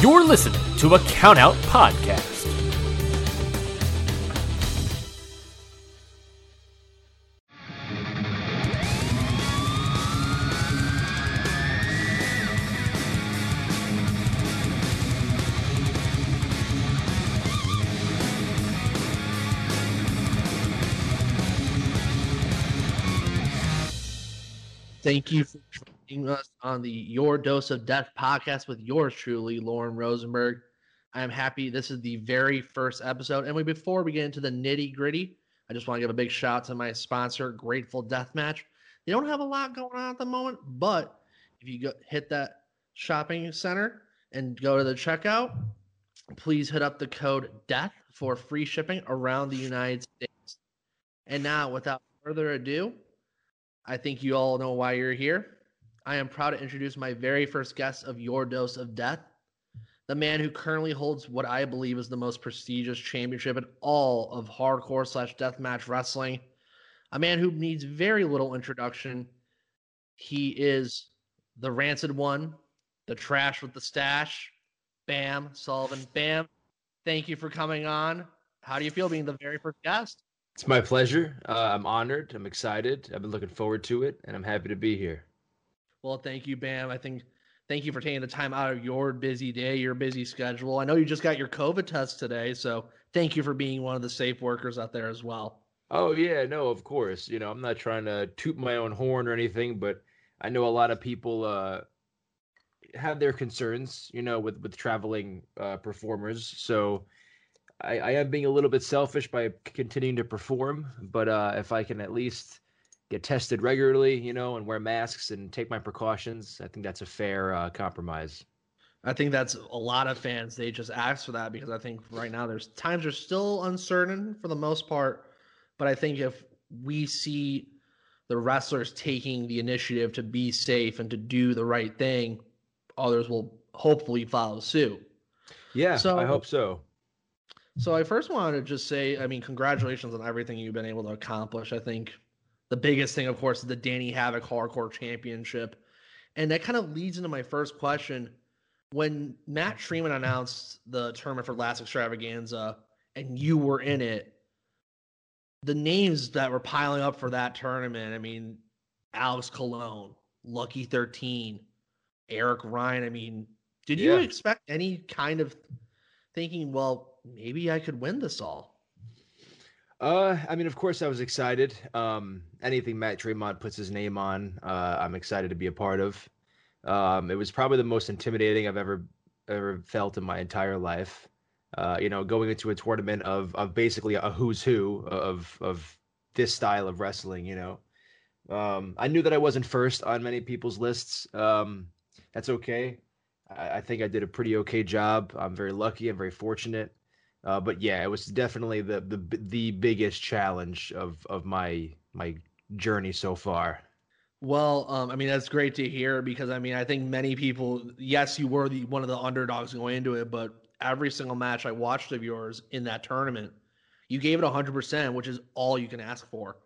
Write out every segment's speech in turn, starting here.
You're listening to a Countout Podcast. Thank you for joining us on the Your Dose of Death podcast with yours truly, Lauren Rosenberg. I am happy this is the very first episode. And we, before we get into the nitty gritty, I just want to give a big shout out to my sponsor, Grateful Death Match. They don't have a lot going on at the moment, but if you go hit that shopping center and go to the checkout, please hit up the code DEATH for free shipping around the United States. And now, without further ado, I think you all know why you're here. I am proud to introduce my very first guest of Your Dose of Death, the man who currently holds what I believe is the most prestigious championship in all of hardcore slash deathmatch wrestling. A man who needs very little introduction. He is the rancid one, the trash with the stash. Bam, Sullivan. Bam, thank you for coming on. How do you feel being the very first guest? It's my pleasure. Uh, I'm honored. I'm excited. I've been looking forward to it, and I'm happy to be here. Well, thank you, Bam. I think thank you for taking the time out of your busy day, your busy schedule. I know you just got your COVID test today, so thank you for being one of the safe workers out there as well. Oh yeah, no, of course. You know, I'm not trying to toot my own horn or anything, but I know a lot of people uh, have their concerns. You know, with with traveling uh, performers, so I, I am being a little bit selfish by continuing to perform, but uh, if I can at least get tested regularly, you know, and wear masks and take my precautions, I think that's a fair uh, compromise. I think that's a lot of fans. They just ask for that because I think right now there's times are still uncertain for the most part, but I think if we see the wrestlers taking the initiative to be safe and to do the right thing, others will hopefully follow suit. Yeah, so, I hope so. So I first wanted to just say, I mean, congratulations on everything you've been able to accomplish. I think the biggest thing, of course, is the Danny Havoc Hardcore Championship. And that kind of leads into my first question. When Matt Tremont announced the tournament for Last Extravaganza and you were in it, the names that were piling up for that tournament, I mean, Alex Colon, Lucky 13, Eric Ryan. I mean, did you yeah. expect any kind of thinking, well, maybe I could win this all? Uh, I mean, of course, I was excited. Um, anything Matt Tremont puts his name on, uh, I'm excited to be a part of. Um, it was probably the most intimidating I've ever ever felt in my entire life. Uh, you know, going into a tournament of of basically a who's who of of this style of wrestling. You know, um, I knew that I wasn't first on many people's lists. Um, that's okay. I, I think I did a pretty okay job. I'm very lucky. I'm very fortunate. Uh, but yeah, it was definitely the the the biggest challenge of of my my journey so far. Well, um, I mean that's great to hear because I mean I think many people, yes, you were the one of the underdogs going into it, but every single match I watched of yours in that tournament, you gave it hundred percent, which is all you can ask for.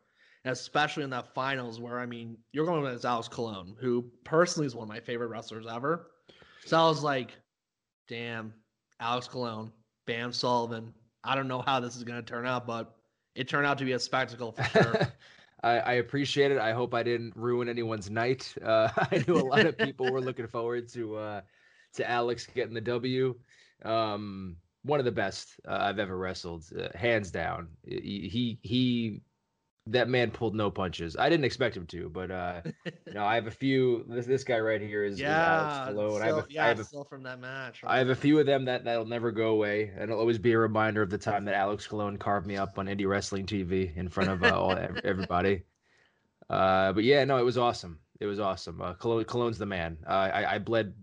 And especially in that finals where I mean you're going against Alex Colon, who personally is one of my favorite wrestlers ever. So I was like, damn, Alex Colon, Bam Sullivan. I don't know how this is going to turn out, but it turned out to be a spectacle for sure. I, I, appreciate it. I hope I didn't ruin anyone's night. Uh, I knew a lot of people were looking forward to uh, to Alex getting the W. Um, one of the best uh, I've ever wrestled, uh, hands down. He, he he that man pulled no punches. I didn't expect him to, but uh you know, I have a few. This this guy right here is, yeah, is Still, I have a, yeah, I have a, still from that match. I have a few of them that that'll never go away, and it'll always be a reminder of the time that Alex Colon carved me up on indie wrestling TV in front of uh, all everybody. Uh, but yeah, no, it was awesome. It was awesome. Uh, Colon, Colon's the man. Uh, I, I bled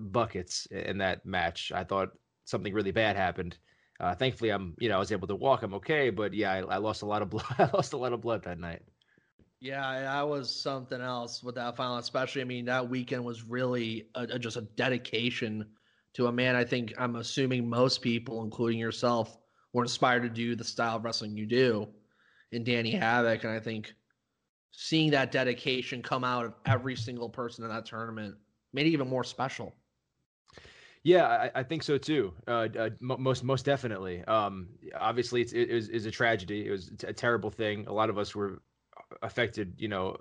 buckets in that match. I thought something really bad happened uh, thankfully, I'm you know I was able to walk. I'm okay, but yeah, I, I lost a lot of blood. I lost a lot of blood that night. Yeah, that was something else with that final. Especially, I mean, that weekend was really a, a, just a dedication to a man. I think I'm assuming most people, including yourself, were inspired to do the style of wrestling you do in Danny Havoc, and I think seeing that dedication come out of every single person in that tournament made it even more special. Yeah, I, I think so too. Uh, uh, most most definitely. Um, obviously, it's, it was is a tragedy. It was a terrible thing. A lot of us were affected, you know,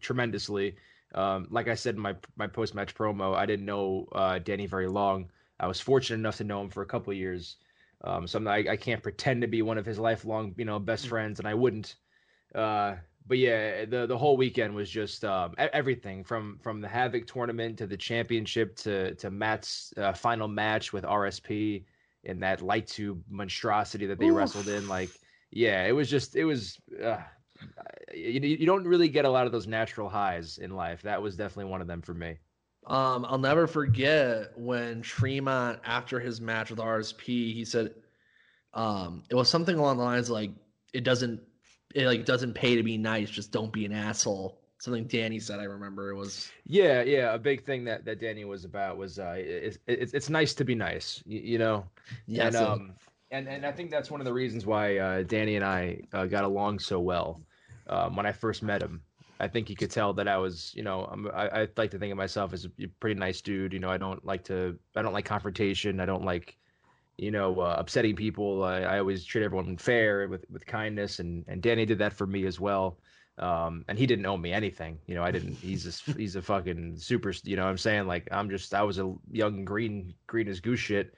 tremendously. Um, like I said in my my post match promo, I didn't know uh, Danny very long. I was fortunate enough to know him for a couple of years. Um, so not, I, I, can't pretend to be one of his lifelong, you know, best mm. friends, and I wouldn't. Uh, but yeah, the the whole weekend was just um, everything from from the Havoc tournament to the championship to to Matt's uh, final match with RSP in that light tube monstrosity that they Oof. wrestled in. Like, yeah, it was just it was. Uh, you, you don't really get a lot of those natural highs in life. That was definitely one of them for me. Um, I'll never forget when Tremont, after his match with RSP, he said, um, it was something along the lines like, "It doesn't, it like doesn't pay to be nice. Just don't be an asshole." Something Danny said. I remember it was. Yeah, yeah. A big thing that that Danny was about was uh, it's it's, it's nice to be nice. You, you know. Yeah. And um, and and I think that's one of the reasons why uh, Danny and I uh, got along so well um, when I first met him. I think he could tell that I was, you know, I'm, I, I like to think of myself as a pretty nice dude. You know, I don't like to, I don't like confrontation. I don't like, you know, uh, upsetting people. I, I always treat everyone fair with with kindness, and and Danny did that for me as well. Um, and he didn't owe me anything. You know, I didn't. He's a he's a fucking super. You know, what I'm saying like I'm just I was a young green green as goose shit,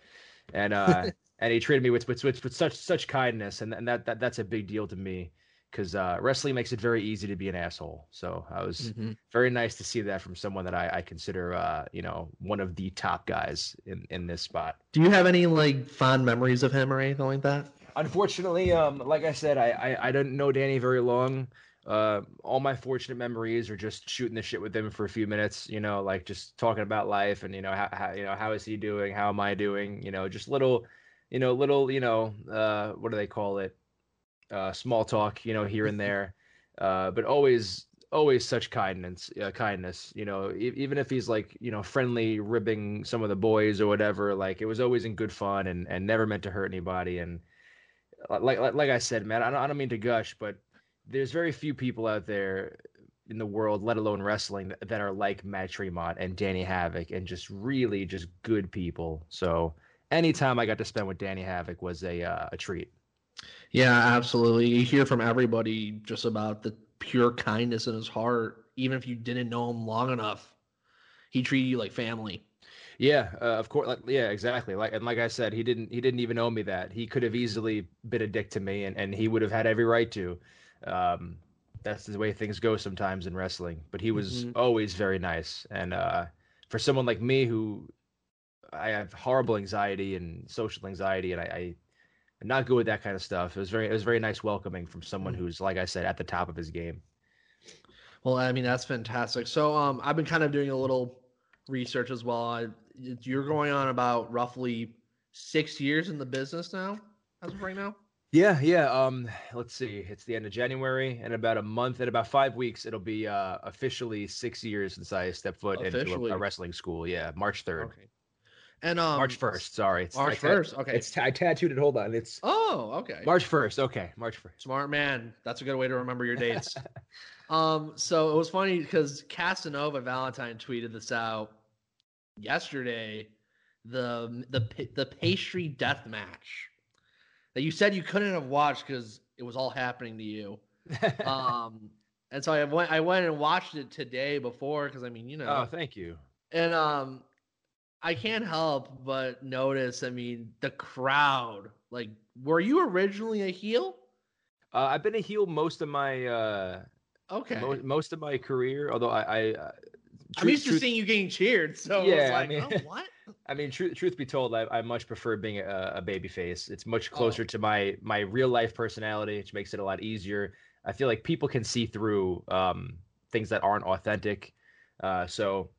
and uh, and he treated me with with with, with such such kindness, and and that, that that's a big deal to me because uh, wrestling makes it very easy to be an asshole. So I was mm-hmm. very nice to see that from someone that I, I consider, uh, you know, one of the top guys in, in this spot. Do you have any like fond memories of him or anything like that? Unfortunately, um, like I said, I, I, I didn't know Danny very long. Uh, all my fortunate memories are just shooting the shit with him for a few minutes, you know, like just talking about life and you know how, how you know how is he doing, how am I doing, you know, just little, you know, little, you know, uh, what do they call it? Uh, small talk, you know, here and there, uh, but always always such kindness uh, kindness you know e- even if he's like you know friendly ribbing some of the boys or whatever like it was always in good fun and and never meant to hurt anybody. And uh, like like, like i said man I don't, I don't mean to gush but there's very few people out there in the world let alone wrestling that, that are like matt tremont and danny havoc and just really just good people. So anytime i got to spend with danny havoc was a uh, a treat yeah, absolutely. You hear from everybody just about the pure kindness in his heart, even if you didn't know him long enough. He treated you like family. Yeah, uh, of course. Like, yeah, exactly. Like and like I said, he didn't he didn't even owe me that. He could have easily been a dick to me, and and he would have had every right to. Um, that's the way things go sometimes in wrestling. But he was mm-hmm. always very nice, and uh, for someone like me who I have horrible anxiety and social anxiety, and I, I not good with that kind of stuff. It was very it was very nice welcoming from someone mm-hmm. who's like I said at the top of his game. Well, I mean that's fantastic. So um, I've been kind of doing a little research as well. I, you're going on about roughly six years in the business now, as of right now. Yeah, yeah. Um, let's see. It's the end of January, and about a month, and about five weeks, it'll be uh, officially six years since I stepped foot officially. into a, a, wrestling school. Yeah, March third. Okay. And um, March first. Sorry, it's March first. Okay, it's I tattooed it. Hold on, it's oh okay. March first. Okay, March first. Smart man. That's a good way to remember your dates. um, so it was funny because Casanova Valentine tweeted this out yesterday. The the the pastry death match that you said you couldn't have watched because it was all happening to you. um, and so I went I went and watched it today before because I mean you know. Oh, thank you. And um, I can't help but notice. I mean, the crowd. Like, were you originally a heel? Uh, I've been a heel most of my uh, okay mo- most of my career. Although I, I uh, I'm used to seeing you getting cheered. So yeah, like, I mean, oh, what? I mean, truth truth be told, I, I much prefer being a, a baby face. It's much closer oh. to my my real life personality, which makes it a lot easier. I feel like people can see through um, things that aren't authentic. Uh, so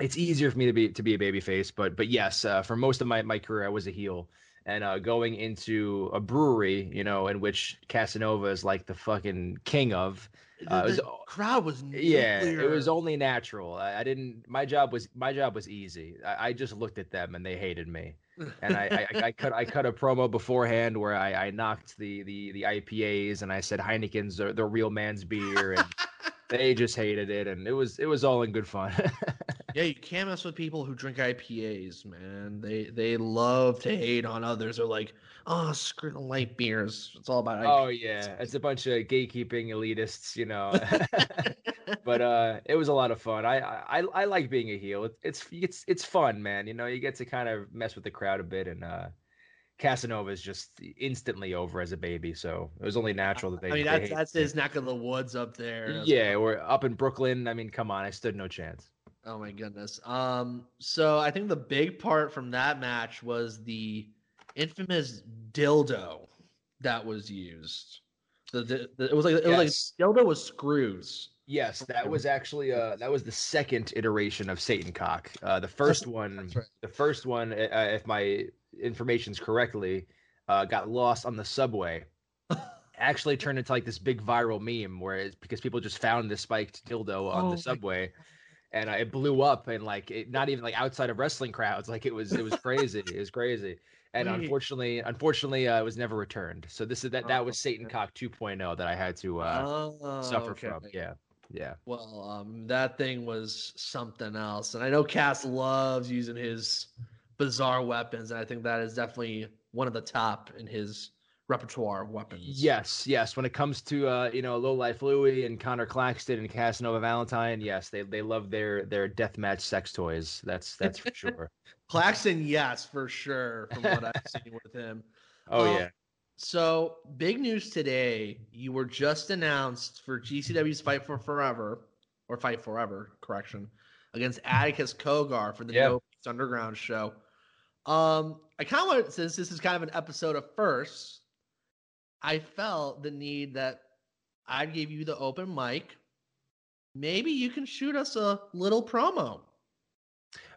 it's easier for me to be to be a baby face, but but yes, uh, for most of my, my career I was a heel. And uh, going into a brewery, you know, in which Casanova is like the fucking king of, uh, the, was, crowd was nuclear. yeah, it was only natural. I, I, didn't. My job was my job was easy. I, I just looked at them and they hated me, and I, I, I, cut I cut a promo beforehand where I, I knocked the the the IPAs and I said Heineken's the, the real man's beer and they just hated it and it was it was all in good fun. yeah, you can't mess with people who drink IPAs, man. They they love to hate on others. They're like, oh, screw the light beers. It's all about. IPAs. Oh yeah, it's a bunch of gatekeeping elitists, you know. but uh, it was a lot of fun. I I I like being a heel. It's it's it's fun, man. You know, you get to kind of mess with the crowd a bit, and uh, Casanova is just instantly over as a baby. So it was only natural that they. I mean, that's that's his neck of the woods up there. Yeah, we're up in Brooklyn. I mean, come on, I stood no chance. Oh my goodness. Um, so I think the big part from that match was the infamous dildo that was used. The, the, the it was like it yes. was like dildo with screws. Yes, that was actually uh that was the second iteration of Satan cock. Uh, the first one, right. the first one, uh, if my information's correctly, uh, got lost on the subway. actually turned into like this big viral meme where it's because people just found this spiked dildo on oh the subway and uh, it blew up and like it, not even like outside of wrestling crowds like it was it was crazy it was crazy. And Wait. unfortunately unfortunately uh, it was never returned. So this is that that was oh, satan cock 2.0 that i had to uh, oh, suffer okay. from yeah yeah. Well um that thing was something else and i know cass loves using his bizarre weapons and i think that is definitely one of the top in his repertoire of weapons. Yes, yes. When it comes to uh, you know, Low Life Louie and Connor Claxton and Casanova Valentine, yes, they they love their their deathmatch sex toys. That's that's for sure. Claxton, yes, for sure, from what I've seen with him. Oh um, yeah. So big news today. You were just announced for GCW's Fight for Forever, or Fight Forever, correction, against Atticus Cogar for the yep. No Underground show. Um, I kind of want, since this is kind of an episode of first, I felt the need that I'd give you the open mic. Maybe you can shoot us a little promo.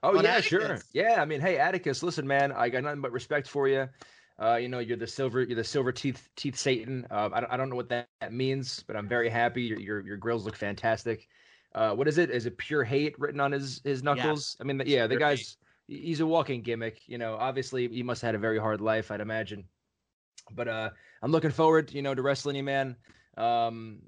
Oh yeah, Atticus. sure. Yeah, I mean, hey Atticus, listen, man, I got nothing but respect for you. Uh, you know, you're the silver, you're the silver teeth, teeth Satan. Uh, I, don't, I don't know what that, that means, but I'm very happy. Your, your, your grills look fantastic. Uh, what is it? Is it pure hate written on his, his knuckles? I mean, yeah, the guy's, he's a walking gimmick. You know, obviously he must have had a very hard life, I'd imagine. But uh, I'm looking forward, you know, to wrestling you, man. Um,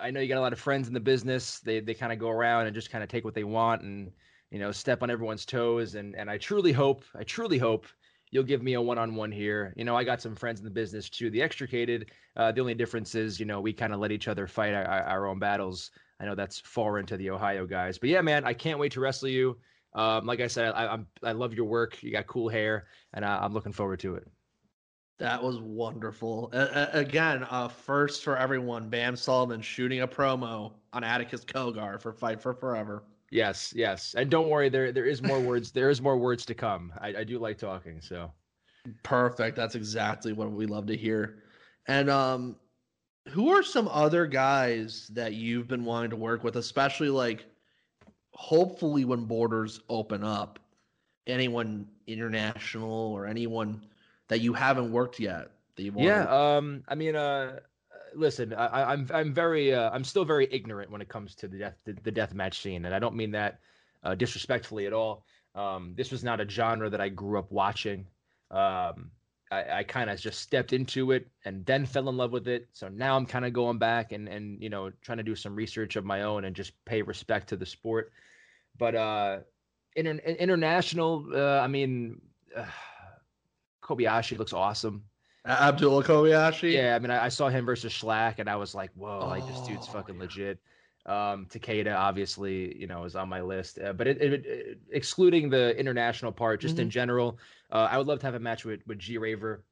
I know you got a lot of friends in the business. They they kind of go around and just kind of take what they want and you know step on everyone's toes. And and I truly hope, I truly hope you'll give me a one-on-one here. You know, I got some friends in the business too. The extricated. Uh, the only difference is, you know, we kind of let each other fight our, our, own battles. I know that's foreign to the Ohio guys, but yeah, man, I can't wait to wrestle you. Um, like I said, I, I'm I love your work. You got cool hair, and I, I'm looking forward to it. That was wonderful. Uh, again, uh, first for everyone. Bam Sullivan shooting a promo on Atticus Cogar for Fight for Forever. Yes, yes, and don't worry, there there is more words. There is more words to come. I, I do like talking, so perfect. That's exactly what we love to hear. And um, who are some other guys that you've been wanting to work with, especially like hopefully when borders open up? Anyone international or anyone that you haven't worked yet? That you yeah, um, I mean, uh, listen, I, I'm I'm very uh, I'm still very ignorant when it comes to the death the, the death match scene, and I don't mean that uh, disrespectfully at all. Um, this was not a genre that I grew up watching. Um, I, I kind of just stepped into it and then fell in love with it. So now I'm kind of going back and and you know trying to do some research of my own and just pay respect to the sport. But uh, inter- international, uh, I mean. Uh, Kobayashi looks awesome. Abdullah Kobayashi. Yeah, I mean, I, I, saw him versus Shlak, and I was like, "Whoa, oh, like this dude's oh, fucking yeah. legit." Um, Takeda, obviously, you know, is on my list, uh, but it, it, it, excluding the international part, just mm-hmm. in general, uh, I would love to have a match with with G Raver.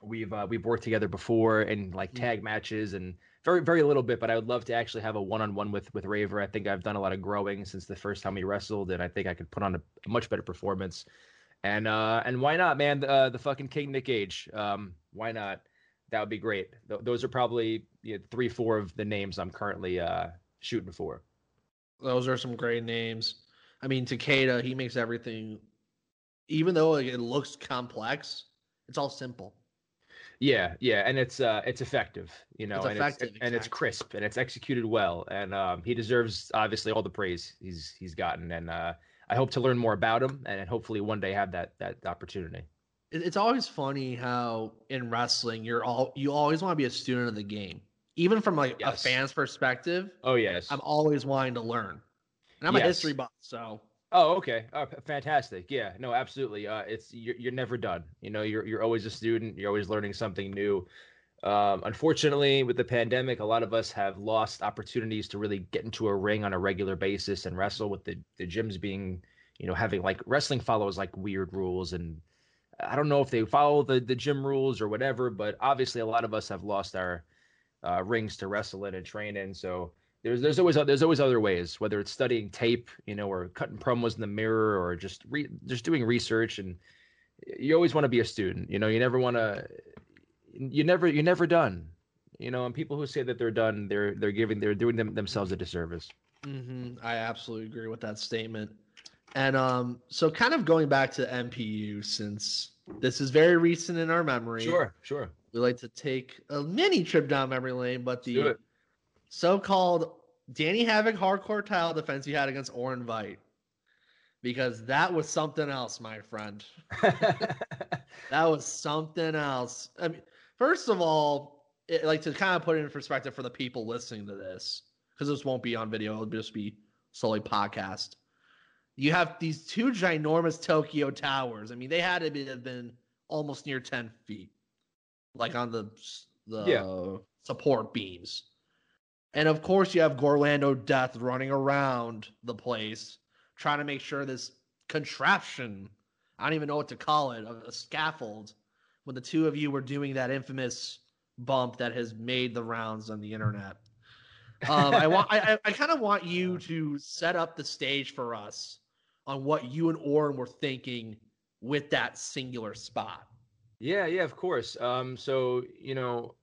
We've uh, we've worked together before in like mm-hmm. tag matches and very very little bit, but I would love to actually have a one on one with with Raver. I think I've done a lot of growing since the first time we wrestled, and I think I could put on a, a much better performance. And uh, and why not, man? The, uh, the fucking King Nick Gage. Um, why not? That would be great. Th- those are probably you know, three, four of the names I'm currently uh, shooting for. Those are some great names. I mean, Takeda, he makes everything, even though it looks complex, it's all simple. Yeah, yeah, and it's uh, it's effective, you know, it's and, effective, it's, exactly. and it's crisp and it's executed well, and um, he deserves obviously all the praise he's he's gotten, and uh, I hope to learn more about him and hopefully one day have that that opportunity. It's always funny how in wrestling you're all you always want to be a student of the game, even from like yes. a fan's perspective. Oh yes, I'm always wanting to learn, and I'm yes. a history buff, so Oh, okay. Oh, fantastic. Yeah, no, absolutely. Uh, it's you're, you're never done. You know, you're you're always a student. You're always learning something new. Um, unfortunately, with the pandemic, a lot of us have lost opportunities to really get into a ring on a regular basis and wrestle. With the the gyms being, you know, having like wrestling follows like weird rules, and I don't know if they follow the the gym rules or whatever. But obviously, a lot of us have lost our uh, rings to wrestle in and train in. So there's there's always there's always other ways, whether it's studying tape, you know, or cutting promos in the mirror, or just re, just doing research. And you always want to be a student. You know, you never want to. You never you're never done. You know, and people who say that they're done, they're they're giving they're doing them, themselves a disservice. hmm I absolutely agree with that statement. And um, so kind of going back to NPU, since this is very recent in our memory, Sure, sure. we like to take a mini trip down memory lane. But the so-called Danny Havoc hardcore tile defense you had against Orin Veidt, because that was something else, my friend. That was something else. I mean, first of all, it, like to kind of put it in perspective for the people listening to this, because this won't be on video; it'll just be solely podcast. You have these two ginormous Tokyo towers. I mean, they had to be, have been almost near ten feet, like on the the Yeah. support beams. And of course, you have Gorlando Death running around the place, trying to make sure this contraption I don't even know what to call it, a, a scaffold, when the two of you were doing that infamous bump that has made the rounds on the internet. Um, I want, I, I, kind of want you to set up the stage for us on what you and Orin were thinking with that singular spot. Yeah, yeah, of course. Um, so you know,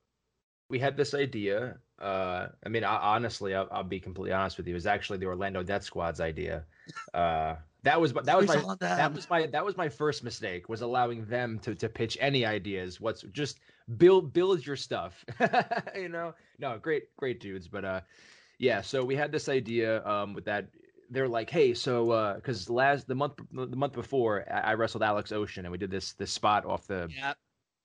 we had this idea. Uh, I mean, I, honestly, I'll, I'll be completely honest with you. It was actually the Orlando Death Squad's idea. Uh, that was that was my that was my that was my first mistake was allowing them to to pitch any ideas. What's just build build your stuff. you know, no, great great dudes, but uh, yeah. So we had this idea um with that. They're like, hey, so uh, because last the month the month before I, wrestled Alex Ocean and we did this this spot off the Yeah,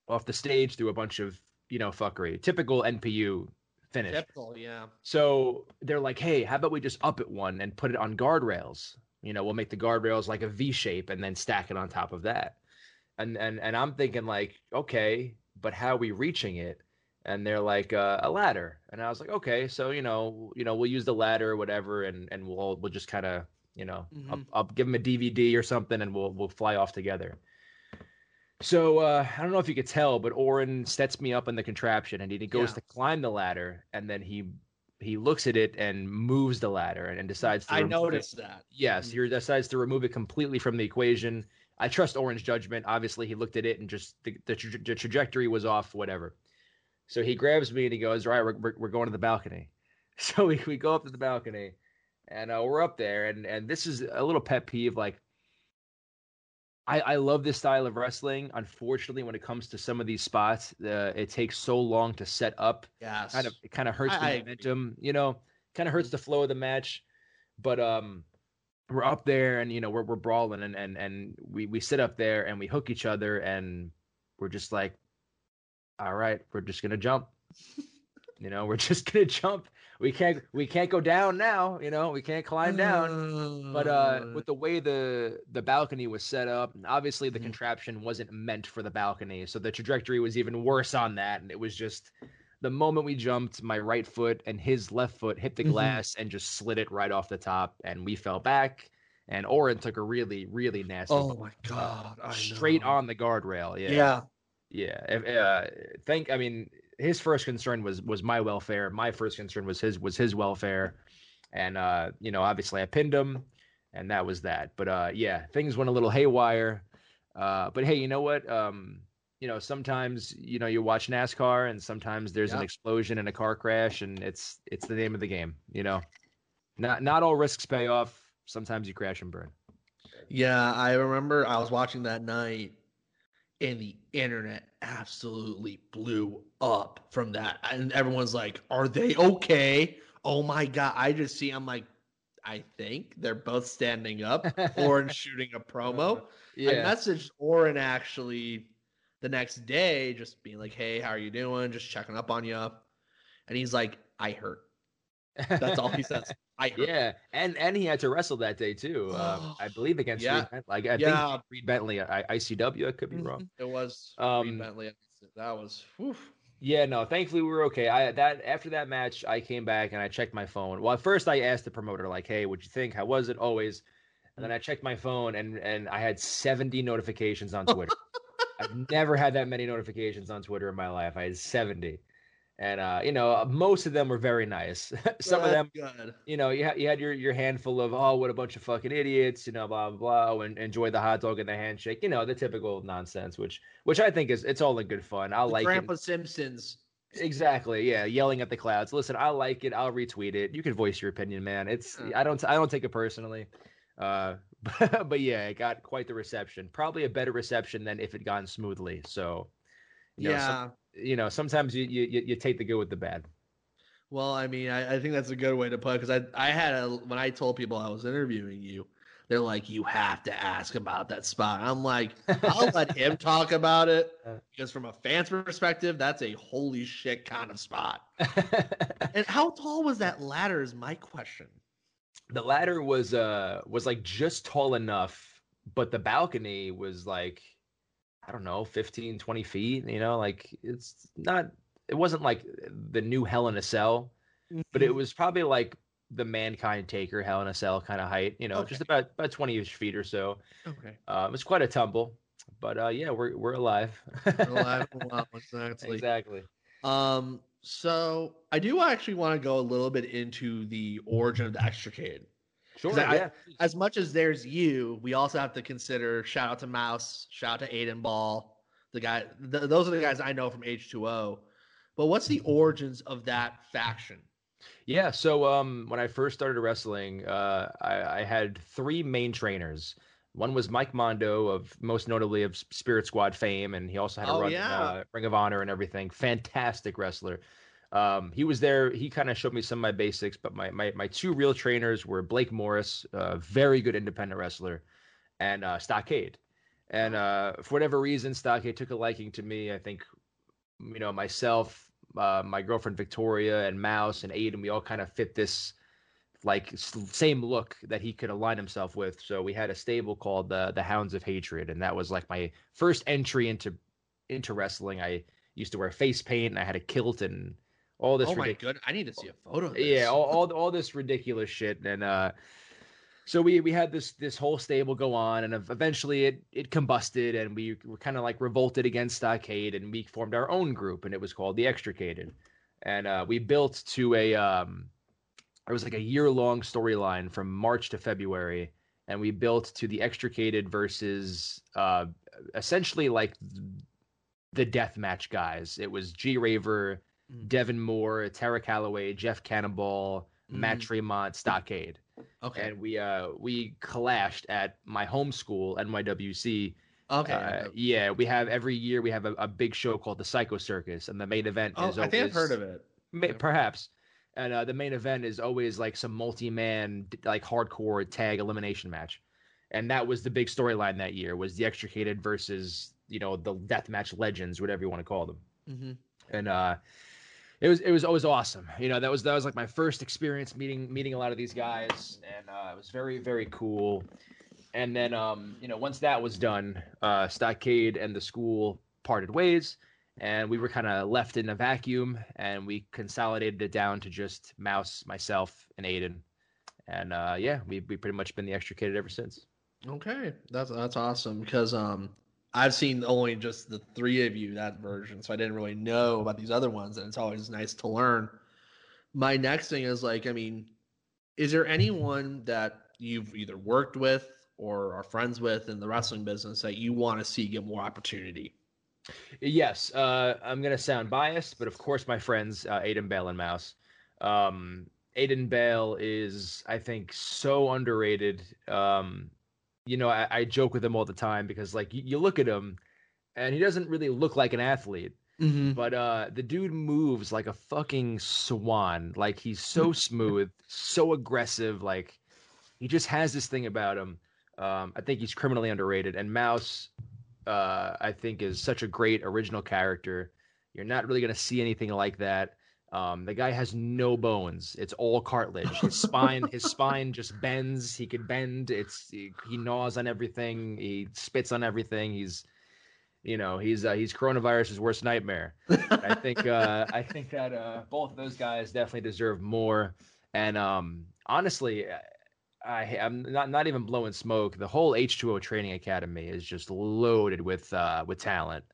off the stage through a bunch of you know fuckery typical npu finish typical. Yeah, so they're like hey how about we just up it one and put it on guardrails you know we'll make the guardrails like a v shape and then stack it on top of that and and and i'm thinking like okay but how are we reaching it and they're like uh, a ladder and i was like okay so you know you know we'll use the ladder or whatever and and we'll we'll just kind of you know I'll, Mhm. I'll give them a dvd or something and we'll we'll fly off together so uh, I don't know if you could tell, but Orin sets me up in the contraption, and he goes Yeah. to climb the ladder, and then he he looks at it and moves the ladder, and, and decides to. I remove it. noticed that. Yes, he decides to remove it completely from the equation. I trust Orin's judgment. Obviously, he looked at it and just the, the, tra- the trajectory was off, whatever. So he grabs me and he goes, "All right, we're, we're, we're going to the balcony." So we, we go up to the balcony, and uh, we're up there, and and this is a little pet peeve. Like, I I love this style of wrestling. Unfortunately, when it comes to some of these spots, uh, it takes so long to set up Yes. kind of it kind of hurts I- the momentum, you know, kind of hurts the flow of the match. But um we're up there and you know we're we're brawling and and and we we sit up there and we hook each other and we're just like all right, we're just going to jump. you know, we're just going to jump. We can't we can't go down now, you know, we can't climb down. But uh, with the way the the balcony was set up, obviously the Mhm. contraption wasn't meant for the balcony, so the trajectory was even worse on that. And it was just the moment we jumped, my right foot and his left foot hit the Mhm. glass and just slid it right off the top, and we fell back. And Orin took a really really nasty oh my god, I straight know. on the guardrail. Yeah, Yeah. yeah. If, uh, think I mean his first concern was was my welfare. My first concern was his was his welfare, and uh, you know obviously I pinned him, and that was that. But uh, yeah, things went a little haywire. Uh, but hey, you know what? Um, you know sometimes you know you watch NASCAR, and sometimes there's an explosion and a car crash, and it's it's the name of the game. You know, not not all risks pay off. Sometimes you crash and burn. Yeah, I remember I was watching that night and the internet absolutely blew up from that. And everyone's like, Are they okay? Oh my god. I just see I'm like, I think they're both standing up or shooting a promo. I Yeah, messaged Orin actually the next day, just being like, Hey, how are you doing? Just checking up on you. And he's like, I hurt. That's all he says. I hurt. Yeah, and and he had to wrestle that day too. Um, I believe against Yeah. Reed Bentley. Like I Yeah. think Reed Bentley, I, ICW. I could be wrong. It was Um, Reed Bentley. That was whew. Yeah, no. Thankfully, we were okay. I that after that match, I came back and I checked my phone. Well, at first, I asked the promoter like, "Hey, what'd you think? How was it?" Always, and then I checked my phone and and I had seventy notifications on Twitter. I've never had that many notifications on Twitter in my life. I had seventy, and uh, you know, most of them were very nice. Some of them good. you know, you had you had your your handful of oh, what a bunch of fucking idiots, you know, blah blah blah, and enjoy the hot dog and the handshake, you know, the typical nonsense, which which I think is it's all in good fun. I'll The like Grandpa Simpsons. exactly, yeah, yelling at the clouds. Listen, I like it. I'll retweet it. You can voice your opinion, man. It's Yeah. I don't I don't take it personally, uh, but, but yeah, it got quite the reception. Probably a better reception than if it gone smoothly. So, you know, some- yeah. You know, sometimes you, you you take the good with the bad. Well, I mean, I, I think that's a good way to put it because I I had a when I told people I was interviewing you, they're like, you have to ask about that spot. I'm like, I'll let him talk about it Uh. because from a fan's perspective, that's a holy shit kind of spot. And how tall was that ladder? Is my question. the ladder was uh was like just tall enough but the balcony was like i don't know 15 20 feet you know like it's not it wasn't like the new hell in a cell but Mm-hmm. it was probably like the mankind taker hell in a cell kind of height you know just about about 20 ish feet or so okay. uh, it was quite a tumble but uh yeah we're we're alive Alive and well, exactly. exactly Um, so I do actually want to go a little bit into the origin of the extricate. Sure I- yeah As much as there's you, we also have to consider shout out to Mouse, shout out to Aiden Bale, the guy. Th- those are the guys I know from H2O. But what's the origins of that faction? Yeah, so um, when I first started wrestling, uh, I, I had three main trainers. One was Mike Mondo, of most notably of Spirit Squad fame, and he also had a Oh, run yeah. uh, Ring of Honor and everything. Fantastic wrestler. Um, he was there. He kind of showed me some of my basics, but my my my two real trainers were Blake Morris, a very good independent wrestler, and uh, Stockade. And uh, for whatever reason, Stockade took a liking to me. I think, you know, myself, uh, my girlfriend Victoria, and Mouse and Aiden, we all kind of fit this like same look that he could align himself with. So we had a stable called the the Hounds of Hatred, and that was like my first entry into into wrestling. I used to wear face paint, and I had a kilt and all this. oh my ridic- god, I need to see a photo. Of this. yeah, all, all all this ridiculous shit, and uh, so we we had this this whole stable go on, and eventually it it combusted, and we were kind of like revolted against Stockade, and we formed our own group, and it was called the Extricated, and uh, we built to a um, it was like a year long storyline from March to February, and we built to the Extricated versus uh, essentially like the death match guys. It was G Raver. Mm. Devin Moore, Tara Calloway, Jeff Cannonball, Matt Mm. Tremont, Stockade, Okay. and we uh we clashed at my home school NYWC. okay. Uh, yeah, we have every year we have a, a big show called the Psycho Circus, and the main event oh, is I think I've always- heard of it. May, perhaps. And uh, the main event is always like some multi-man, like hardcore tag elimination match, and that was the big storyline that year was the extricated versus you know the deathmatch legends, whatever you want to call them hmm and uh it was it was always awesome. You know that was that was like my first experience meeting meeting a lot of these guys and uh it was very very cool. And then um you know once that was done uh stockade and the school parted ways and we were kind of left in a vacuum and we consolidated it down to just mouse myself and aiden. And uh yeah we we pretty much been the extricated ever since. Okay, that's that's awesome because um I've seen only just the three of you that version, so I didn't really know about these other ones, and it's always nice to learn. My next thing is like, I mean, is there anyone that you've either worked with or are friends with in the wrestling business that you want to see get more opportunity? Yes, uh, I'm gonna sound biased, but of course, my friends uh, Aiden Bale and Mouse. Um, Aiden Bale is, I think, so underrated. Um, you know, I, I joke with him all the time because, like, you, you look at him, and he doesn't really look like an athlete, Mm-hmm. but uh, the dude moves like a fucking swan. Like he's so smooth, so aggressive. Like he just has this thing about him. Um, I think he's criminally underrated. And Mouse, uh, I think, is such a great original character. You're not really gonna see anything like that. Um, the guy has no bones. It's all cartilage. His spine, his spine just bends. He could bend. It's he, he gnaws on everything. He spits on everything. He's, you know, he's uh, he's coronavirus's worst nightmare. I think uh, I think that uh, both of those guys definitely deserve more. And um, honestly, I, I'm not not even blowing smoke. The whole H2O training academy is just loaded with uh, with talent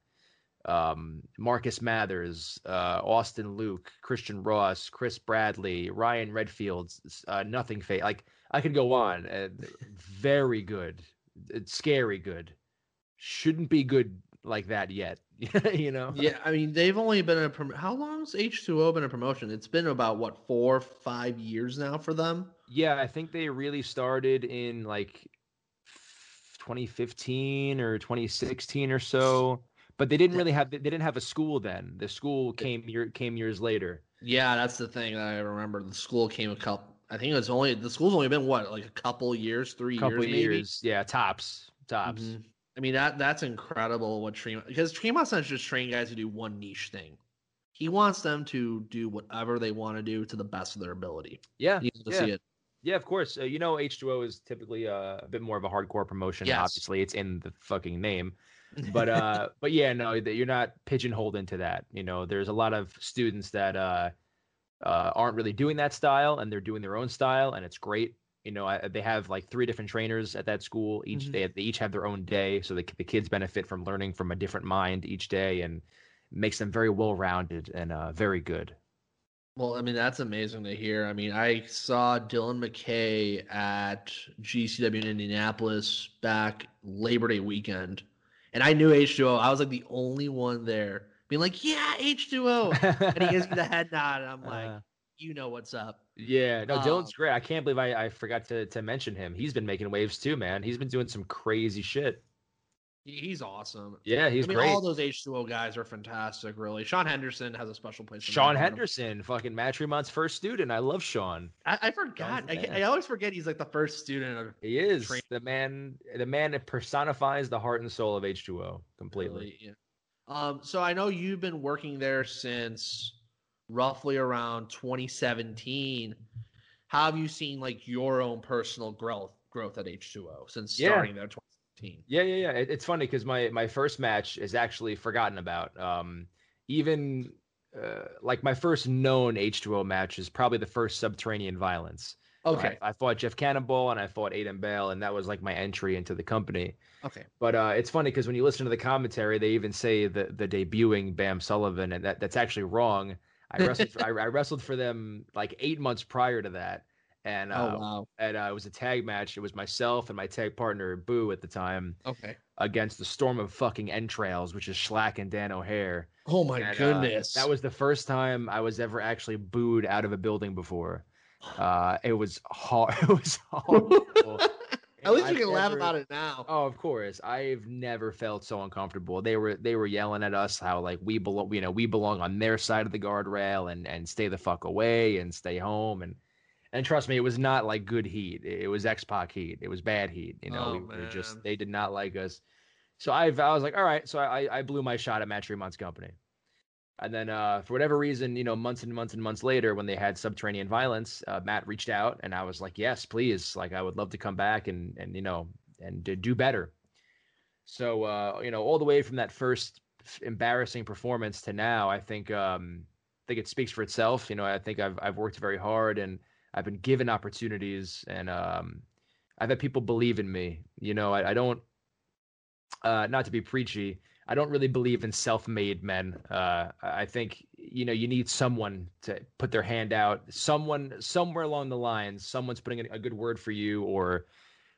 um, Marcus Mathers, uh, Austin Luke, Christian Ross, Chris Bradley, Ryan Redfield, uh, nothing fake. Like I could go on. Uh, very good, it's scary good. Shouldn't be good like that yet. you know? Yeah, I mean they've only been a prom- how long's H two O been a promotion? It's been about what four, five years now for them. Yeah, I think they really started in like 2015 or 2016 or so but they didn't really have they didn't have a school then. The school came year came years later. Yeah, that's the thing that I remember. The school came a couple. I think it was only the school's only been what like a couple years, three couple years, years. Maybe? Yeah, tops, tops. Mm-hmm. I mean that that's incredible what Tremont because Tremont's not just train guys to do one niche thing. He wants them to do whatever they want to do to the best of their ability. Yeah, yeah. Yeah, of course. Uh, you know, H2O is typically uh, a bit more of a hardcore promotion. Yes. Obviously, it's in the fucking name but uh but yeah no you're not pigeonholed into that you know there's a lot of students that uh uh aren't really doing that style and they're doing their own style and it's great you know I, they have like three different trainers at that school each mm-hmm. day they each have their own day so the, the kids benefit from learning from a different mind each day and makes them very well rounded and uh very good well, I mean, that's amazing to hear. I mean, I saw Dylan McKay at GCW in Indianapolis back Labor Day weekend and I knew H2O. I was like the only one there being like, yeah, H2O. and he gives me the head nod. And I'm like, uh, you know what's up. Yeah. No, um, Dylan's great. I can't believe I, I forgot to, to mention him. He's been making waves too, man. He's been doing some crazy shit. He's awesome. Yeah, he's I mean, great. All those H2O guys are fantastic, really. Sean Henderson has a special place. Sean Henderson, fucking Matt Tremont's first student. I love Sean. I, I forgot. I, I, always forget he's like the first student of He is training. the man the man that personifies the heart and soul of H2O completely. Really, yeah. Um, so I know you've been working there since roughly around 2017. How have you seen like your own personal growth growth at H2O since starting yeah. There yeah, yeah, yeah. It, it's funny because my my first match is actually forgotten about. Um, even uh, like my first known H2O match is probably the first Subterranean Violence. Okay. I, I, fought Jeff Cannonball and I fought Aiden Bale, and that was like my entry into the company. Okay. But uh, it's funny because when you listen to the commentary, they even say the the debuting Bam Sullivan, and that that's actually wrong. I wrestled for, I, I wrestled for them like eight months prior to that and oh, uh, oh, wow. and uh, it was a tag match. It was myself and my tag partner Boo at the time. Okay. Against the Storm of fucking Entrails, which is Shlak and Dan O'Hare. Oh my and, uh, goodness! Uh, that was the first time I was ever actually booed out of a building before. Uh, it was hard. It was horrible. At least I've you can never, laugh about it now. Oh, of course. I've never felt so uncomfortable. They were they were yelling at us how like we belong, you know, we belong on their side of the guardrail and and stay the fuck away and stay home and and trust me, it was not like good heat. It was X Pac heat. It was bad heat. You know, oh, we were just they did not like us. So I, I was like, all right. So I, I blew my shot at Matt Tremont's company. And then uh, for whatever reason, you know, months and months and months later, when they had subterranean violence, uh, Matt reached out, and I was like, yes, please. Like, I would love to come back and and you know and do better. So uh, you know, all the way from that first embarrassing performance to now, I think um, I think it speaks for itself. You know, I think I've I've worked very hard and I've been given opportunities, and um, I've had people believe in me. You know, I, I don't, uh, not to be preachy, I don't really believe in self-made men. Uh, I think you know you need someone to put their hand out. Someone somewhere along the lines, someone's putting a good word for you or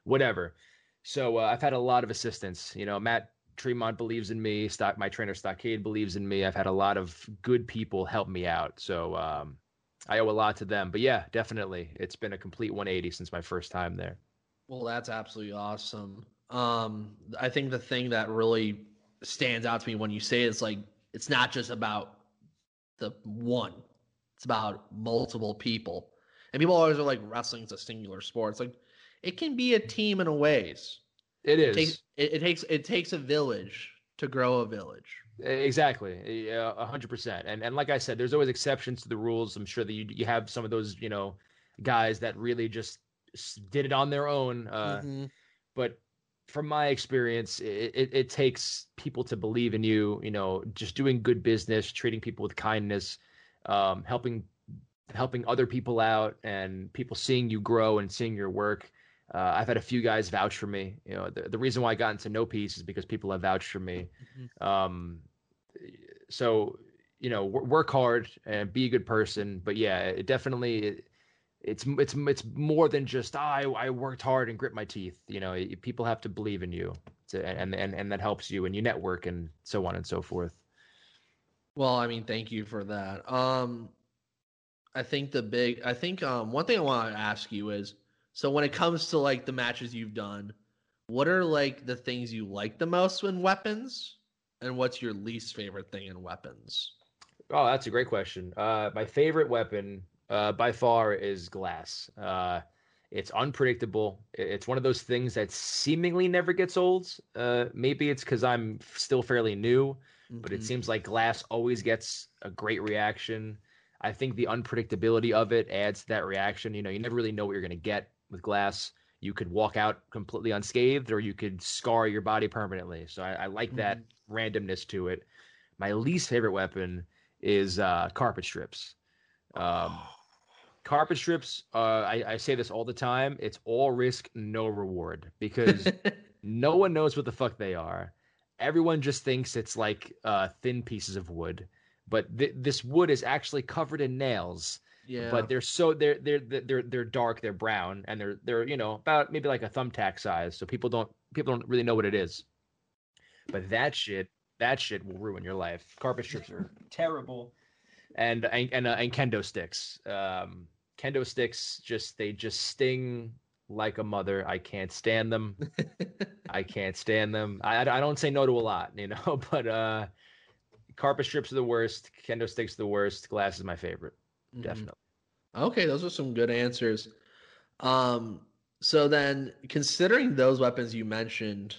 whatever. So uh, I've had a lot of assistance. You know, Matt Tremont believes in me. Stock, my trainer Stockade believes in me. I've had a lot of good people help me out. So um, I owe a lot to them. But yeah, definitely, it's been a complete 180 since my first time there. Well, that's absolutely awesome. Um, I think the thing that really stands out to me when you say it's like it's not just about the one; it's about multiple people. And people always are like wrestling is a singular sport. It's like it can be a team in a ways. It is. It takes, it, it takes it takes a village to grow a village. Exactly, a hundred percent. And and like I said, there's always exceptions to the rules. I'm sure that you you have some of those you know guys that really just did it on their own. Uh, mm-hmm. But from my experience, it, it, it, takes people to believe in you. You know, just doing good business, treating people with kindness, um, helping helping other people out, and people seeing you grow and seeing your work. Uh, I've had a few guys vouch for me. You know, the, the reason why I got into no peace is because people have vouched for me. Mm-hmm. Um, so you know, work hard and be a good person. But yeah, it definitely it's it's it's more than just oh, I I worked hard and grit my teeth. You know, people have to believe in you, to, and and and that helps you, and you network and so on and so forth. Well, I mean, thank you for that. Um, I think the big, I think um, one thing I want to ask you is, so when it comes to like the matches you've done, what are like the things you like the most in weapons, and what's your least favorite thing in weapons? Oh, that's a great question. Uh, my favorite weapon uh, by far is glass. Uh, it's unpredictable. It's one of those things that seemingly never gets old. Uh, maybe it's because I'm still fairly new, mm-hmm. but it mm-hmm. seems like glass always gets a great reaction. I think the unpredictability of it adds to that reaction. You know, you never really know what you're going to get with glass. You could walk out completely unscathed, or you could scar your body permanently. So I, I like mm-hmm. that randomness to it. My least favorite weapon is uh, carpet strips. Um, carpet strips uh, I, I, say this all the time it's all risk no reward because no one knows what the fuck they are everyone just thinks it's like uh, thin pieces of wood but th- this wood is actually covered in nails yeah but they're so they're they're they're they're dark they're brown and they're they're you know about maybe like a thumbtack size so people don't people don't really know what it is but that shit that shit will ruin your life carpet strips are terrible and and and, uh, and kendo sticks um kendo sticks just they just sting like a mother. I can't stand them. I can't stand them. I, I don't say no to a lot, you know, but uh, carpet strips are the worst. Kendo sticks are the worst. Glass is my favorite, mm-hmm. definitely. Okay, those are some good answers. Um, so then, considering those weapons you mentioned,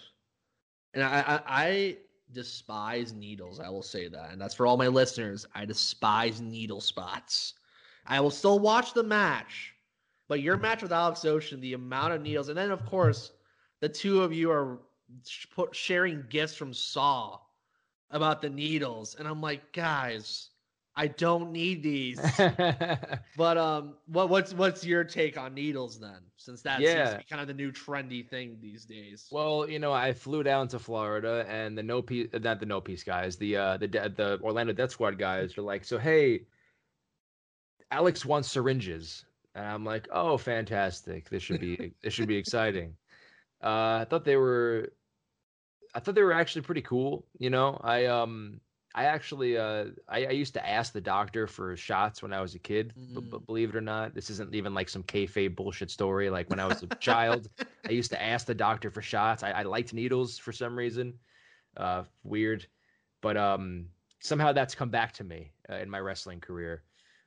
and I, I, I despise needles. I will say that, and that's for all my listeners. I despise needle spots. I will still watch the match, but your match with Alex Ocean, the amount of needles, and then of course the two of you are sharing gifts from Saw about the needles, and I'm like, guys, I don't need these. but um, what what's what's your take on needles then? Since that yeah. seems to be kind of the new trendy thing these days. Well, you know, I flew down to Florida, and the no peace, not the no peace guys, the uh, the the Orlando Death Squad guys are like, so hey, Alex wants syringes. And I'm like, oh, fantastic! This should be this should be exciting. Uh, I thought they were, I thought they were actually pretty cool. You know, I um, I actually uh, I, I used to ask the doctor for shots when I was a kid. Mm. But, but, believe it or not, this isn't even like some kayfabe bullshit story. Like when I was a child, I used to ask the doctor for shots. I, I liked needles for some reason. Uh, weird, but um, somehow that's come back to me uh, in my wrestling career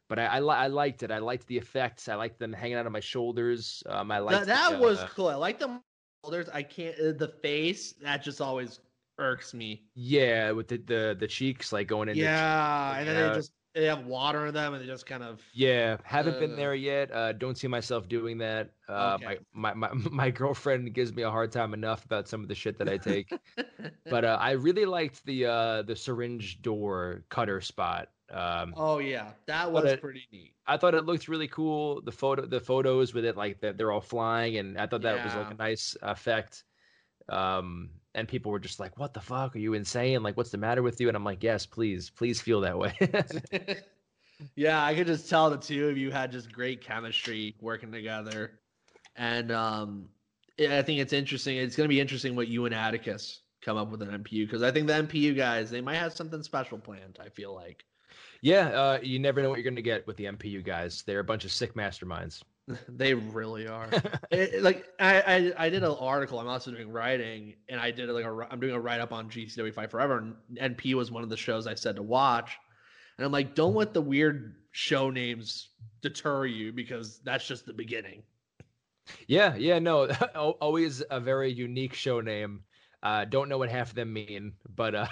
but I, I, I, liked it. I liked the effects. I liked them hanging out on my shoulders. Um, I liked that, that the, was uh, cool. I like the shoulders. I can't uh, the face. That just always irks me. Yeah, with the the, the cheeks like going in. Yeah, and then they just they have water in them and they just kind of. Yeah, haven't uh, been there yet. Uh, don't see myself doing that. Uh, okay. my, my my my girlfriend gives me a hard time enough about some of the shit that I take, but uh, I really liked the uh the syringe door cutter spot. Um, oh yeah, that was it, pretty neat. I thought it looked really cool. The photo, the photos with it, like that they're all flying, and I thought that yeah. was like a nice effect. Um, and people were just like, "What the fuck? Are you insane? Like, what's the matter with you?" And I'm like, "Yes, please, please feel that way." yeah, I could just tell the two of you had just great chemistry working together, and um, I think it's interesting. It's going to be interesting what you and Atticus come up with an NPU because I think the NPU guys they might have something special planned. I feel like. Yeah, uh, you never know what you're going to get with the NPU guys. They're a bunch of sick masterminds. they really are. it, like I, I, I did an article. I'm also doing writing, and I did like a. I'm doing a write up on GCW Fight Forever, and NP was one of the shows I said to watch. And I'm like, don't let the weird show names deter you because that's just the beginning. Yeah, yeah, no, always a very unique show name Uh, don't know what half of them mean, but uh,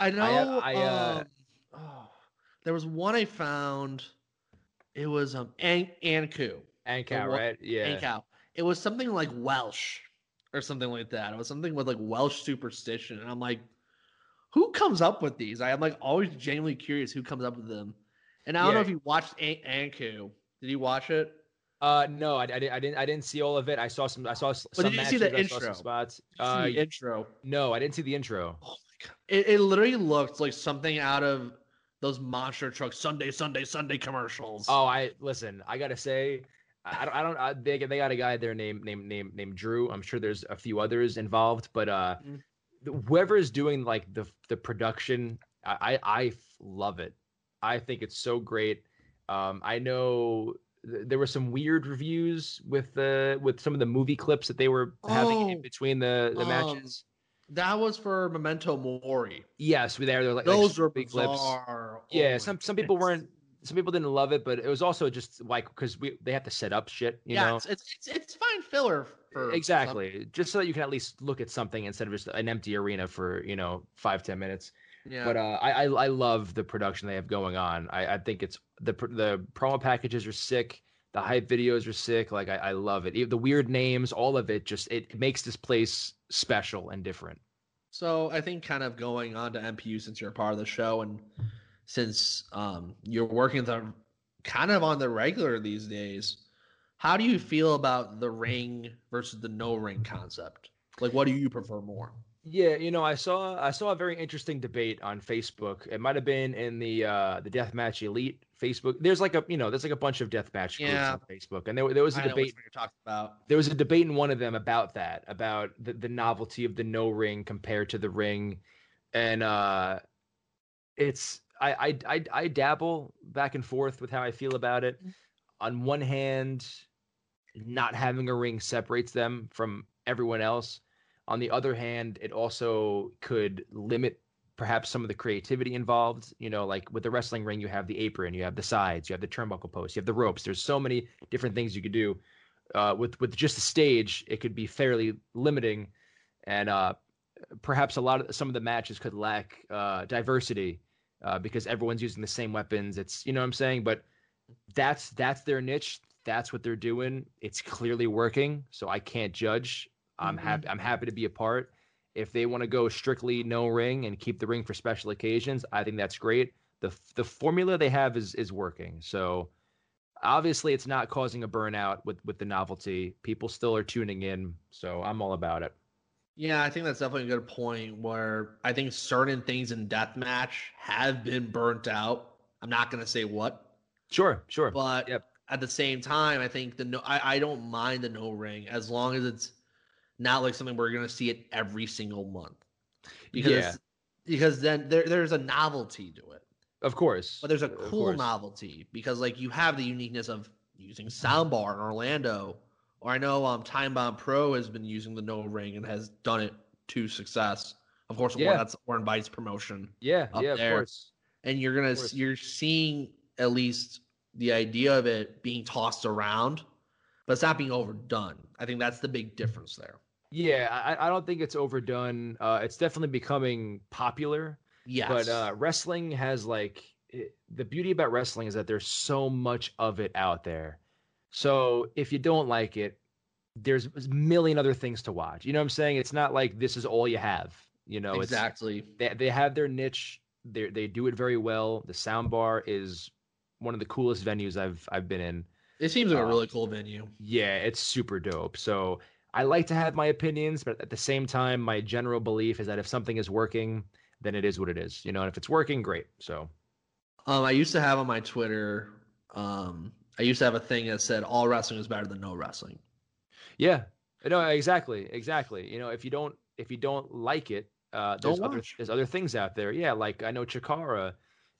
I know. I, uh, um, oh, there was one I found. It was um An- Ankou. What- right? Yeah. Ankou. It was something like Welsh or something like that. It was something with like Welsh superstition, and I'm like, who comes up with these? I am like always genuinely curious who comes up with them. And I don't know if you watched An- Ankou. Did you watch it? Uh, no, I, I, didn't. I didn't. I didn't see all of it. I saw some. I saw s- But some did you see the I some intro? spots. Uh, the intro. no, I didn't see the intro. Oh my god! It, it literally looked like something out of those monster truck Sunday, Sunday, Sunday commercials. Oh, I listen. I gotta say, I don't. I don't. I, they they got a guy there named named named named Drew. I'm sure there's a few others involved, but uh, Mhm. whoever is doing like the the production, I I love it. I think it's so great. Um, I know th- there were some weird reviews with the with some of the movie clips that they were having in Oh, between the the um, matches. that was for Memento Mori. Yes, we there. they're like like Those were big clips. Oh Yeah, my some some people weren't some people didn't love it, but it was also just like because we they have to set up shit, you yeah, know. it's, it's it's it's fine filler for exactly, just so that you can at least look at something instead of just an empty arena for you know five ten minutes. yeah, But uh, I, I I love the production they have going on. I, I think it's the the promo packages are sick. The hype videos are sick. Like I, I love it. The weird names, all of it, just it makes this place special and different. So I think kind of going on to MPU since you're a part of the show and since um, you're working the kind of on the regular these days, how do you feel about the ring versus the no ring concept? Like, what do you prefer more? Yeah, you know, I saw I saw a very interesting debate on Facebook. It might have been in the uh the Deathmatch Elite Facebook. There's like a you know, there's like a bunch of deathmatch groups Yeah. on Facebook, and there there was a I debate. you're talking about. There was a debate in one of them about that, about the the novelty of the no ring compared to the ring, and uh, it's I I I, I dabble back and forth with how I feel about it. On one hand, not having a ring separates them from everyone else. On the other hand, it also could limit perhaps some of the creativity involved. You know, like with the wrestling ring, you have the apron, you have the sides, you have the turnbuckle post, you have the ropes. There's so many different things you could do. Uh, with with just the stage, it could be fairly limiting, and uh, perhaps a lot of some of the matches could lack uh, diversity uh, because everyone's using the same weapons. It's you know what I'm saying, but that's that's their niche. That's what they're doing. It's clearly working, so I can't judge. I'm Mhm. happy. I'm happy to be a part. If they want to go strictly no ring and keep the ring for special occasions, I think that's great. the The formula they have is is working. So obviously, it's not causing a burnout with with the novelty. People still are tuning in, so I'm all about it. Yeah, I think that's definitely a good point where I think certain things in deathmatch have been burnt out. I'm not going to say what, Sure, sure. but Yep. at the same time, I think the no, I, I don't mind the no ring as long as it's not like something we're going to see it every single month. Because Yeah. because then there, there's a novelty to it, Of course. but there's a cool novelty because like you have the uniqueness of using soundbar in Orlando, or I know um Time Bomb Pro has been using the no ring and has done it to success. Of course, Yeah. that's Orin Veidt's promotion Yeah, yeah, of course. and you're gonna you're seeing at least the idea of it being tossed around, but it's not being overdone. I think that's the big difference there. Yeah, I, I don't think it's overdone. Uh, it's definitely becoming popular. Yes, But uh, wrestling has like it, the beauty about wrestling is that there's so much of it out there. So if you don't like it, there's a million other things to watch. You know what I'm saying? It's not like this is all you have. You know, exactly. they they have their niche. They they do it very well. The sound bar is one of the coolest venues I've I've been in. It seems like a uh, really cool venue. Yeah, it's super dope. So I like to have my opinions, but at the same time, my general belief is that if something is working, then it is what it is. You know, and if it's working, great. So Um, I used to have on my Twitter. Um, I used to have a thing that said all wrestling is better than no wrestling. yeah, no, exactly, exactly. You know, if you don't if you don't like it, uh, there's other there's other things out there. Yeah, like I know Chikara.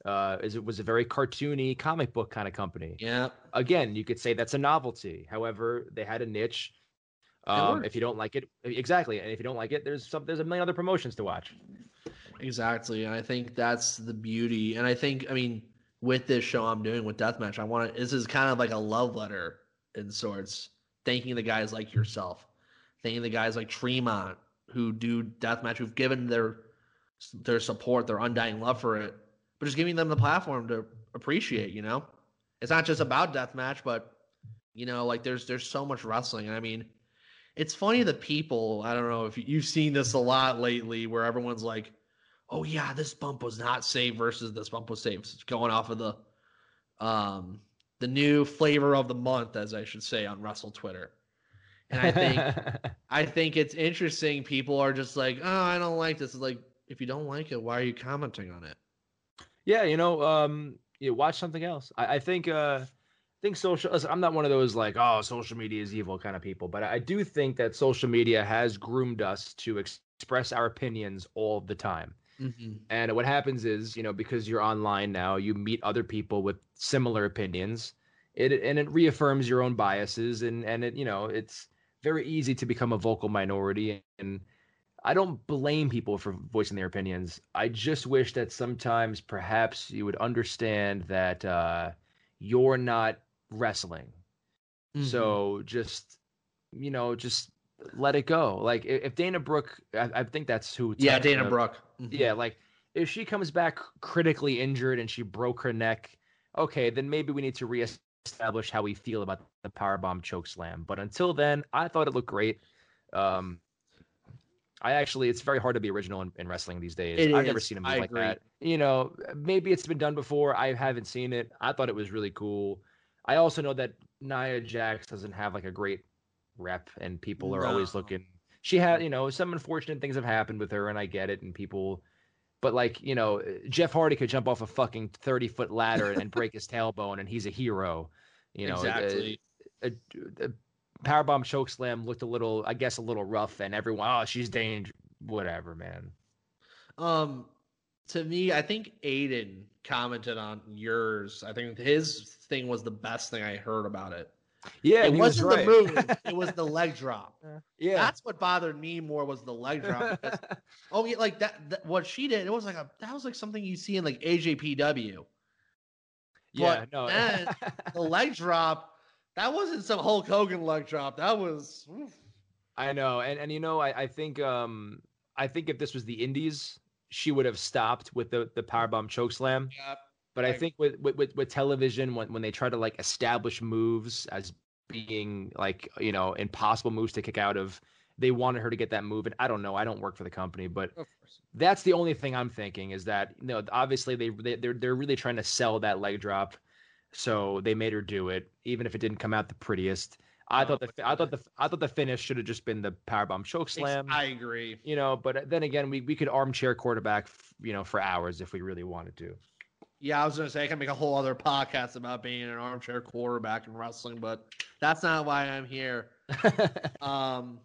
Uh, is it was a very cartoony comic book kind of company. Yeah, Again, you could say that's a novelty. However, they had a niche. Um, if you don't like it, exactly, and if you don't like it, there's some there's a million other promotions to watch. exactly. And I think that's the beauty. And I think, I mean, with this show I'm doing with Deathmatch, I want to. This is kind of like a love letter in sorts. Thanking the guys like yourself, thanking the guys like Tremont who do deathmatch who've given their their support, their undying love for it, but just giving them the platform to appreciate. You know, it's not just about deathmatch, but you know, like there's there's so much wrestling. I mean, it's funny the people. I don't know if you've seen this a lot lately, where everyone's like, "Oh yeah, this bump was not saved versus this bump was safe." It's going off of the um the new flavor of the month, as I should say, on Russell Twitter. And I think I think it's interesting. People are just like, "Oh, I don't like this." It's like, if you don't like it, why are you commenting on it? Yeah, you know, um, you watch something else. I, I think uh I think social listen, I'm not one of those like, oh, social media is evil kind of people, but I do think that social media has groomed us to ex- express our opinions all the time. Mm-hmm. And what happens is, you know, because you're online now, you meet other people with similar opinions. It and it reaffirms your own biases and and it, you know, it's very easy to become a vocal minority and I don't blame people for voicing their opinions. I just wish that sometimes perhaps you would understand that uh, you're not wrestling. Mm-hmm. So just you know, just let it go. Like if Dana Brooke, I, I think that's who. yeah, Dana Brooke. Mhm. Yeah, like if she comes back critically injured and she broke her neck, okay, then maybe we need to reestablish how we feel about the powerbomb choke slam. But until then, I thought it looked great. Um, I actually, it's very hard to be original in, in wrestling these days. It I've never seen a move I like agree. that. You know, maybe it's been done before. I haven't seen it. I thought it was really cool. I also know that Nia Jax doesn't have like a great rep, and people are always looking. She had, you know, some unfortunate things have happened with her, and I get it. And people, but like, you know, Jeff Hardy could jump off a fucking thirty foot ladder and break his tailbone, and he's a hero. You know, exactly. a, a powerbomb choke slam looked a little, I guess, a little rough, and everyone, oh, she's dangerous. Whatever, man. Um, to me, I think Aiden commented on yours. I think his thing was the best thing I heard about it. Yeah, it he was wasn't right. the move; it was the leg drop. yeah. That's what bothered me more was the leg drop. because- oh yeah, like that, that. What she did, it was like a that was like something you see in like AJPW. yeah, but no. then The leg drop, that wasn't some Hulk Hogan leg drop. That was oof. I know, and and you know, I I think um I think if this was the Indies, she would have stopped with the the powerbomb choke slam. But I think with, with with television, when when they try to like establish moves as being like you know impossible moves to kick out of, they wanted her to get that move. And I don't know, I don't work for the company, but that's the only thing I'm thinking is that you know obviously they, they they're they're really trying to sell that leg drop, so they made her do it even if it didn't come out the prettiest. I No, thought the I thought the I thought the finish should have just been the powerbomb choke slam. I agree. you know, but then again, we we could armchair quarterback you know for hours if we really wanted to. Yeah, I was gonna say I can make a whole other podcast about being an armchair quarterback in wrestling, but that's not why I'm here. Um,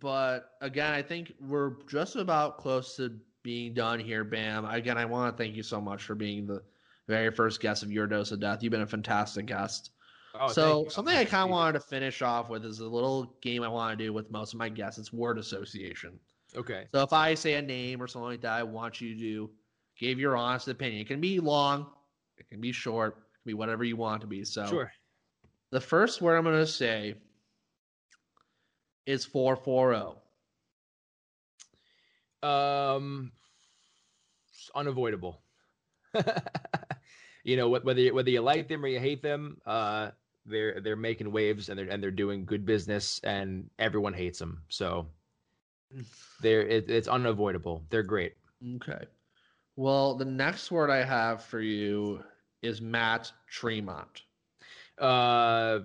but again, I think we're just about close to being done here, Bam. Again, I want to thank you so much for being the very first guest of Your Dose of Death. You've been a fantastic guest. Oh, so something I to kind of wanted to finish off with is a little game I want to do with most of my guests. It's word association. Okay. So if I say a name or something like that, I want you to give your honest opinion. It can be long, it can be short, it can be whatever you want to be. So Sure. the first word I'm going to say is 440. Um, it's unavoidable. you know, wh- whether you, whether you like them or you hate them, uh, they're they're making waves and they're and they're doing good business, and everyone hates them. So they're it, it's unavoidable. They're great. Okay. Well, the next word I have for you is Matt Tremont. Uh,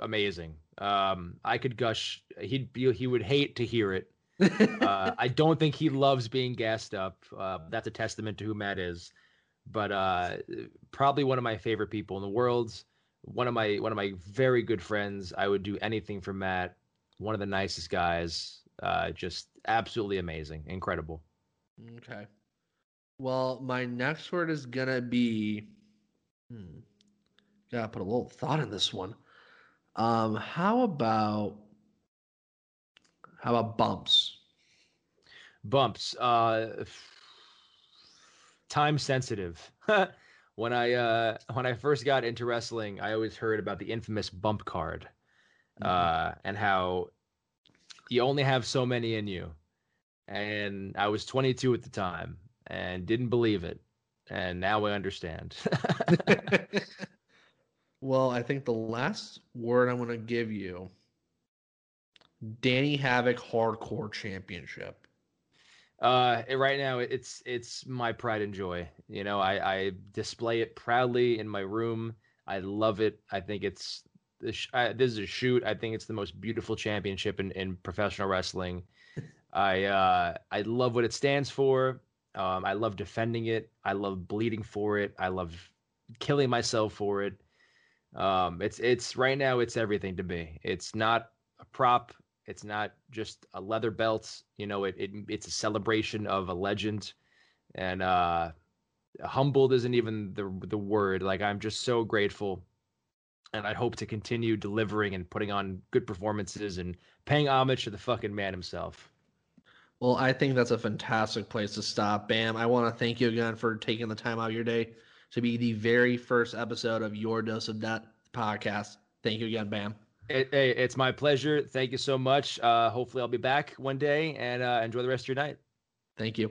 amazing. Um, I could gush. He'd be, he would hate to hear it. uh, I don't think he loves being gassed up. Uh, that's a testament to who Matt is. But uh, probably one of my favorite people in the world. One of my one of my very good friends. I would do anything for Matt. One of the nicest guys. Uh, just absolutely amazing, incredible. Okay. Well, my next word is gonna be. Hmm. Gotta put a little thought in this one. Um, how about how about bumps? Bumps. Uh, time sensitive. when I uh, when I first got into wrestling, I always heard about the infamous bump card. uh, and how you only have so many in you. and I was 22 at the time and didn't believe it, and now I understand. well, I think the last word I'm going to give you Danny Havoc Hardcore Championship. Uh, right now it's it's my pride and joy. You know, I, I display it proudly in my room. I love it. I think it's this, I, this is a shoot. I think it's the most beautiful championship in, in professional wrestling. I uh, I love what it stands for. Um, I love defending it. I love bleeding for it. I love killing myself for it. Um, it's it's right now. It's everything to me. It's not a prop. It's not just a leather belt. You know, it, it it's a celebration of a legend, and uh, humbled isn't even the the word. Like I'm just so grateful, and I hope to continue delivering and putting on good performances and paying homage to the fucking man himself. Well, I think that's a fantastic place to stop. Bam. I want to thank you again for taking the time out of your day to be the very first episode of Your Dose of Death podcast. Thank you again, Bam. It, hey, it's my pleasure. Thank you so much. Uh, hopefully, I'll be back one day and uh, enjoy the rest of your night. Thank you.